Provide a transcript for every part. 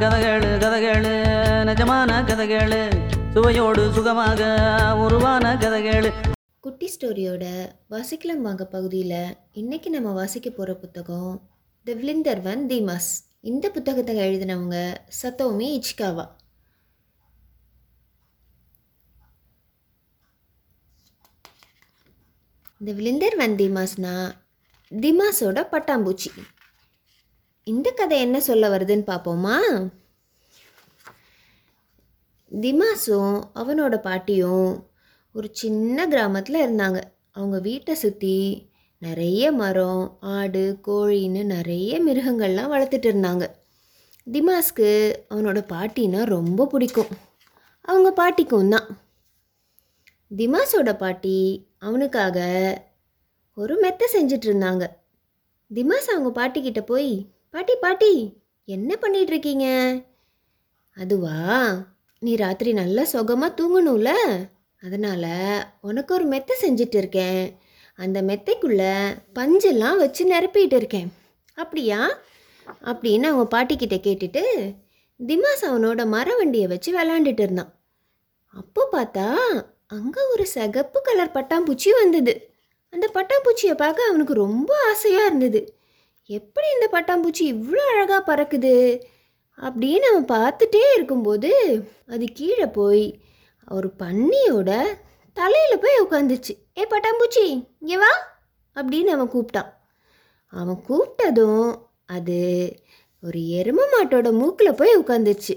கதகளு கதகளு நிஜமான கதகளு சுவையோடு சுகமாக உருவான கதகளு. குட்டி ஸ்டோரியோட வாசிக்கலாம் வாங்க பகுதியில் இன்னைக்கு நம்ம வாசிக்க போகிற புத்தகம் த விளிந்தர் வன் தீமாஸ். இந்த புத்தகத்தை எழுதினவங்க சத்தோமி இச்காவா. இந்த விளிந்தர் வன் திமாஸ்னா திமாஸோட பட்டாம்பூச்சி. இந்த கதை என்ன சொல்ல வருதுன்னு பார்ப்போமா? திமாஸும் அவனோட பாட்டியும் ஒரு சின்ன கிராமத்தில் இருந்தாங்க. அவங்க வீட்டை சுற்றி நிறைய மரம் ஆடு கோழின்னு நிறைய மிருகங்கள்லாம் வளர்த்துட்டு இருந்தாங்க. திமாஸ்க்கு அவனோட பாட்டின்னா ரொம்ப பிடிக்கும். அவங்க பாட்டிக்கும் தான். திமாஸோட பாட்டி அவனுக்காக ஒரு மெத்தை செஞ்சிட்ருந்தாங்க திமாஸ் அவங்க பாட்டிக்கிட்ட போய் பாட்டி பாட்டி என்ன பண்ணிட்டு இருக்கீங்க அதுவா? நீ ராத்திரி நல்லா சுகமாக தூங்கணும்ல? அதனால் உனக்கு ஒரு மெத்தை செஞ்சுட்டு இருக்கேன் அந்த மெத்தைக்குள்ள பஞ்செல்லாம் வச்சு நிரப்பிட்டு இருக்கேன் அப்படியா? அப்படின்னு அவங்க பாட்டிக்கிட்ட கேட்டுட்டு திமாஸ் அவனோட மர வண்டியை வச்சு விளாண்டுட்டு இருந்தான். அப்போ பார்த்தா அங்கே ஒரு சிகப்பு கலர் பட்டாம்பூச்சி வந்தது. அந்த பட்டாம்பூச்சியை பார்க்க அவனுக்கு ரொம்ப ஆசையாக இருந்தது. எப்படி இந்த பட்டாம்பூச்சி இவ்வளோ அழகாக பறக்குது? அப்படின்னு நம்ம பார்த்துட்டே இருக்கும்போது அது கீழே போய் ஒரு பன்னியோட தலையில் போய் உட்காந்துச்சு ஏ பட்டாம்பூச்சி இங்கே வா அப்படின்னு அவன் கூப்பிட்டான். அவன் கூப்பிட்டதும் அது ஒரு எரும மாட்டோட மூக்கில் போய் உட்காந்துச்சு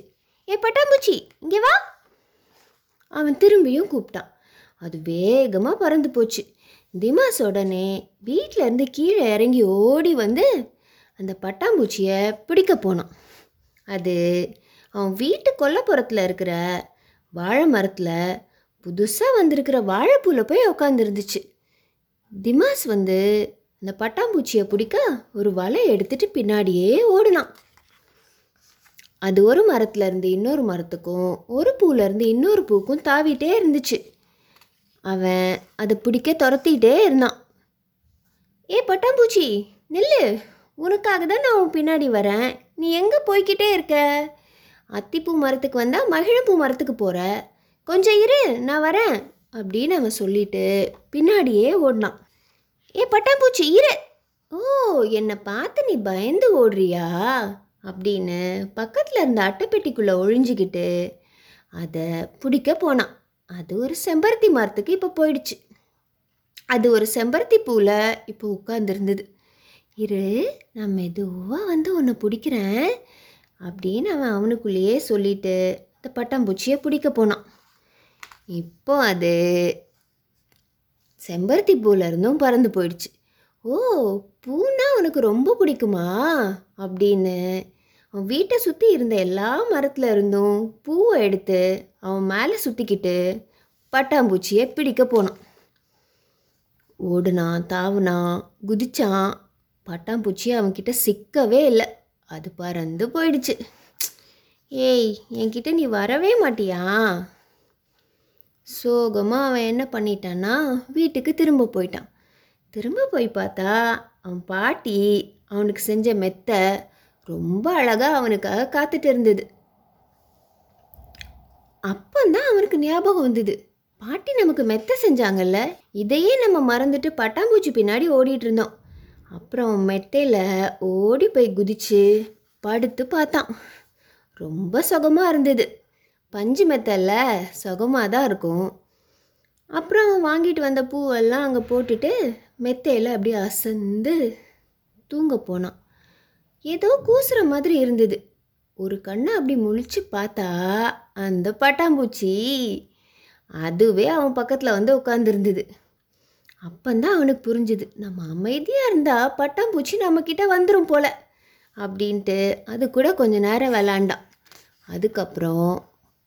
ஏ பட்டாம்பூச்சி இங்கே வா அவன் திரும்பியும் கூப்பிட்டான். அது வேகமாக பறந்து போச்சு. திமாஸ் உடனே வீட்டிலேருந்து கீழே இறங்கி ஓடி வந்து அந்த பட்டாம்பூச்சியை பிடிக்க போனான். அது அவன் வீட்டு கொல்லப்புறத்தில் இருக்கிற வாழை மரத்தில் புதுசாக வந்திருக்கிற வாழைப்பூவில் போய் உக்காந்துருந்துச்சு. திமாஸ் வந்து அந்த பட்டாம்பூச்சியை பிடிக்க ஒரு வலை எடுத்துட்டு பின்னாடியே ஓடினான். அது ஒரு மரத்துலேருந்து இன்னொரு மரத்துக்கும் ஒரு பூலேருந்து இன்னொரு பூக்கும் தாவிட்டே இருந்துச்சு. அவன் அதை பிடிக்க துரத்திட்டே இருந்தான். ஏ பட்டாம்பூச்சி நில்லு. உனக்காக தான் நான் உன் பின்னாடி வரேன். நீ எங்கே போய்கிட்டே இருக்க? அத்திப்பூ மரத்துக்கு வந்தால் மகிழப்பூ மரத்துக்கு போகிற கொஞ்சம் இரு நான் வரேன் அப்படின்னு அவன் சொல்லிட்டு பின்னாடியே ஓடினான். ஏ பட்டாம்பூச்சி இரு. ஓ என்னை பார்த்து நீ பயந்து ஓடுறியா? அப்படின்னு பக்கத்தில் இருந்த அட்டைப்பெட்டிக்குள்ளே ஒழிஞ்சிக்கிட்டு அதை பிடிக்க போனான். அது ஒரு செம்பருத்தி மரத்துக்கு இப்போ போயிடுச்சு. அது ஒரு செம்பருத்தி பூவில் இப்போ உட்காந்துருந்தது இரு நான் மெதுவாக வந்து உன்னை பிடிக்கிறேன் அப்படின்னு அவன் அவனுக்குள்ளேயே சொல்லிட்டு அந்த பட்டாம்பூச்சியை பிடிக்க போனான். இப்போ அது செம்பருத்தி பூல இருந்தும் பறந்து போயிடுச்சு. ஓ பூனா உனக்கு ரொம்ப பிடிக்குமா? அப்படின்னு அவன் வீட்டை சுற்றி இருந்த எல்லா மரத்துல இருந்தும் பூவை எடுத்து அவன் மேலே சுற்றிக்கிட்டு பட்டாம்பூச்சியை பிடிக்க போனான். ஓடுனான் தாவுனான் குதிச்சான். பட்டாம்பூச்சி அவன்கிட்ட சிக்கவே இல்லை. அது பறந்து போயிடுச்சு. ஏய் என்கிட்ட நீ வரவே மாட்டியா? சோகமாக அவன் என்ன பண்ணிட்டான்னா வீட்டுக்கு திரும்ப போயிட்டான். திரும்ப போய் பார்த்தா அவன் பாட்டி அவனுக்கு செஞ்ச மெத்தை ரொம்ப அழகாக அவனுக்காக காத்துட்டு இருந்தது. அப்பந்தான் அவனுக்கு ஞாபகம் வந்தது. பாட்டி நமக்கு மெத்தை செஞ்சாங்கல்ல? இதையே நம்ம மறந்துட்டு பட்டாம்பூச்சி பின்னாடி ஓடிட்டு இருந்தோம். அப்புறம் மெத்தையில் ஓடி போய் குதிச்சு படுத்து பார்த்தான். ரொம்ப சுகமாக இருந்தது. பஞ்சு மெத்தல்ல சுகமாக தான் இருக்கும். அப்புறம் அவன் வாங்கிட்டு வந்த பூவெல்லாம் அங்கே போட்டுட்டு மெத்தையில் அப்படியே அசந்து தூங்க போனான். ஏதோ கூசுற மாதிரி இருந்தது. ஒரு கண்ணை அப்படி முழிச்சு பார்த்தா அந்த பட்டாம்பூச்சி. அதுவே அவன் பக்கத்தில் வந்து உட்காந்துருந்தது அப்பந்தான் அவனுக்கு புரிஞ்சுது நம்ம அமைதியாக இருந்தால் பட்டாம்பூச்சி நம்மக்கிட்ட வந்துடும் போல அப்படின்ட்டு அது கூட கொஞ்ச நேரம் விளாண்டான். அதுக்கப்புறம்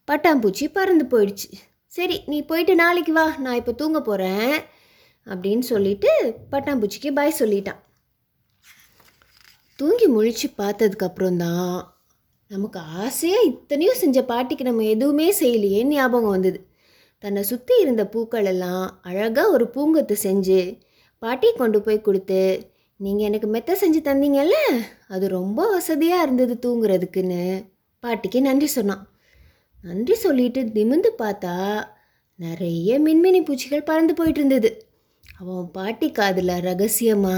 பட்டாம்பூச்சி பறந்து போயிடுச்சு. சரி நீ போயிட்டு நாளைக்கு வா நான் இப்போ தூங்க போகிறேன் அப்படின்னு சொல்லிட்டு பட்டாம்பூச்சிக்கு பாய் சொல்லிட்டான். தூங்கி முழிச்சு பார்த்ததுக்கப்புறம் தான் நமக்கு ஆசையாக இத்தனையும் செஞ்ச பாட்டிக்கு நம்ம எதுவுமே செய்யலையே ஞாபகம் வந்தது. தன்னை சுற்றி இருந்த பூக்கள் எல்லாம் அழகாக ஒரு பூங்கத்து செஞ்சு பாட்டி கொண்டு போய் கொடுத்து நீங்கள் எனக்கு மெத்த செஞ்சு தந்தீங்கல்ல? அது ரொம்ப வசதியாக இருந்தது தூங்குறதுக்குன்னு. பாட்டிக்கு நன்றி சொன்னான். நன்றி சொல்லிட்டு நிமிந்து பார்த்தா நிறைய மின்மினி பூச்சிகள் பறந்து போயிட்டு இருந்தது. அவன் பாட்டி காதில் ரகசியமா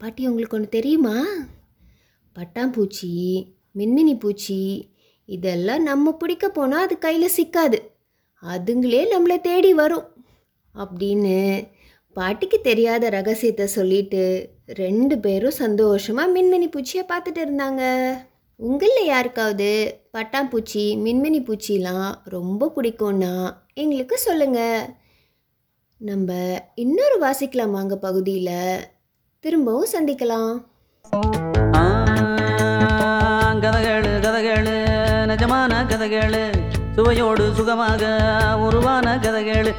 பாட்டி உங்களுக்கு ஒன்று தெரியுமா? பட்டாம்பூச்சி மின்மினி பூச்சி இதெல்லாம் நம்ம பிடிக்க போனால் அது கையில் சிக்காது. அதுங்களே நம்மளை தேடி வரும். அப்படின்னு பாட்டிக்கு தெரியாத ரகசியத்தை சொல்லிட்டு ரெண்டு பேரும் சந்தோஷமாக மின்மினி பூச்சியை பார்த்துட்டு இருந்தாங்க. உங்களில் யாருக்காவது பட்டாம்பூச்சி மின்மினி பூச்சிலாம் ரொம்ப பிடிக்கும்னா எங்களுக்கு சொல்லுங்கள் நம்ம இன்னொரு வாசிக்கலாம் வாங்க பகுதியில். திரும்பவும் சந்திக்கலாம். நிஜமான கதைகள். சுவையோடு சுகமாக உருவான கதைகள்.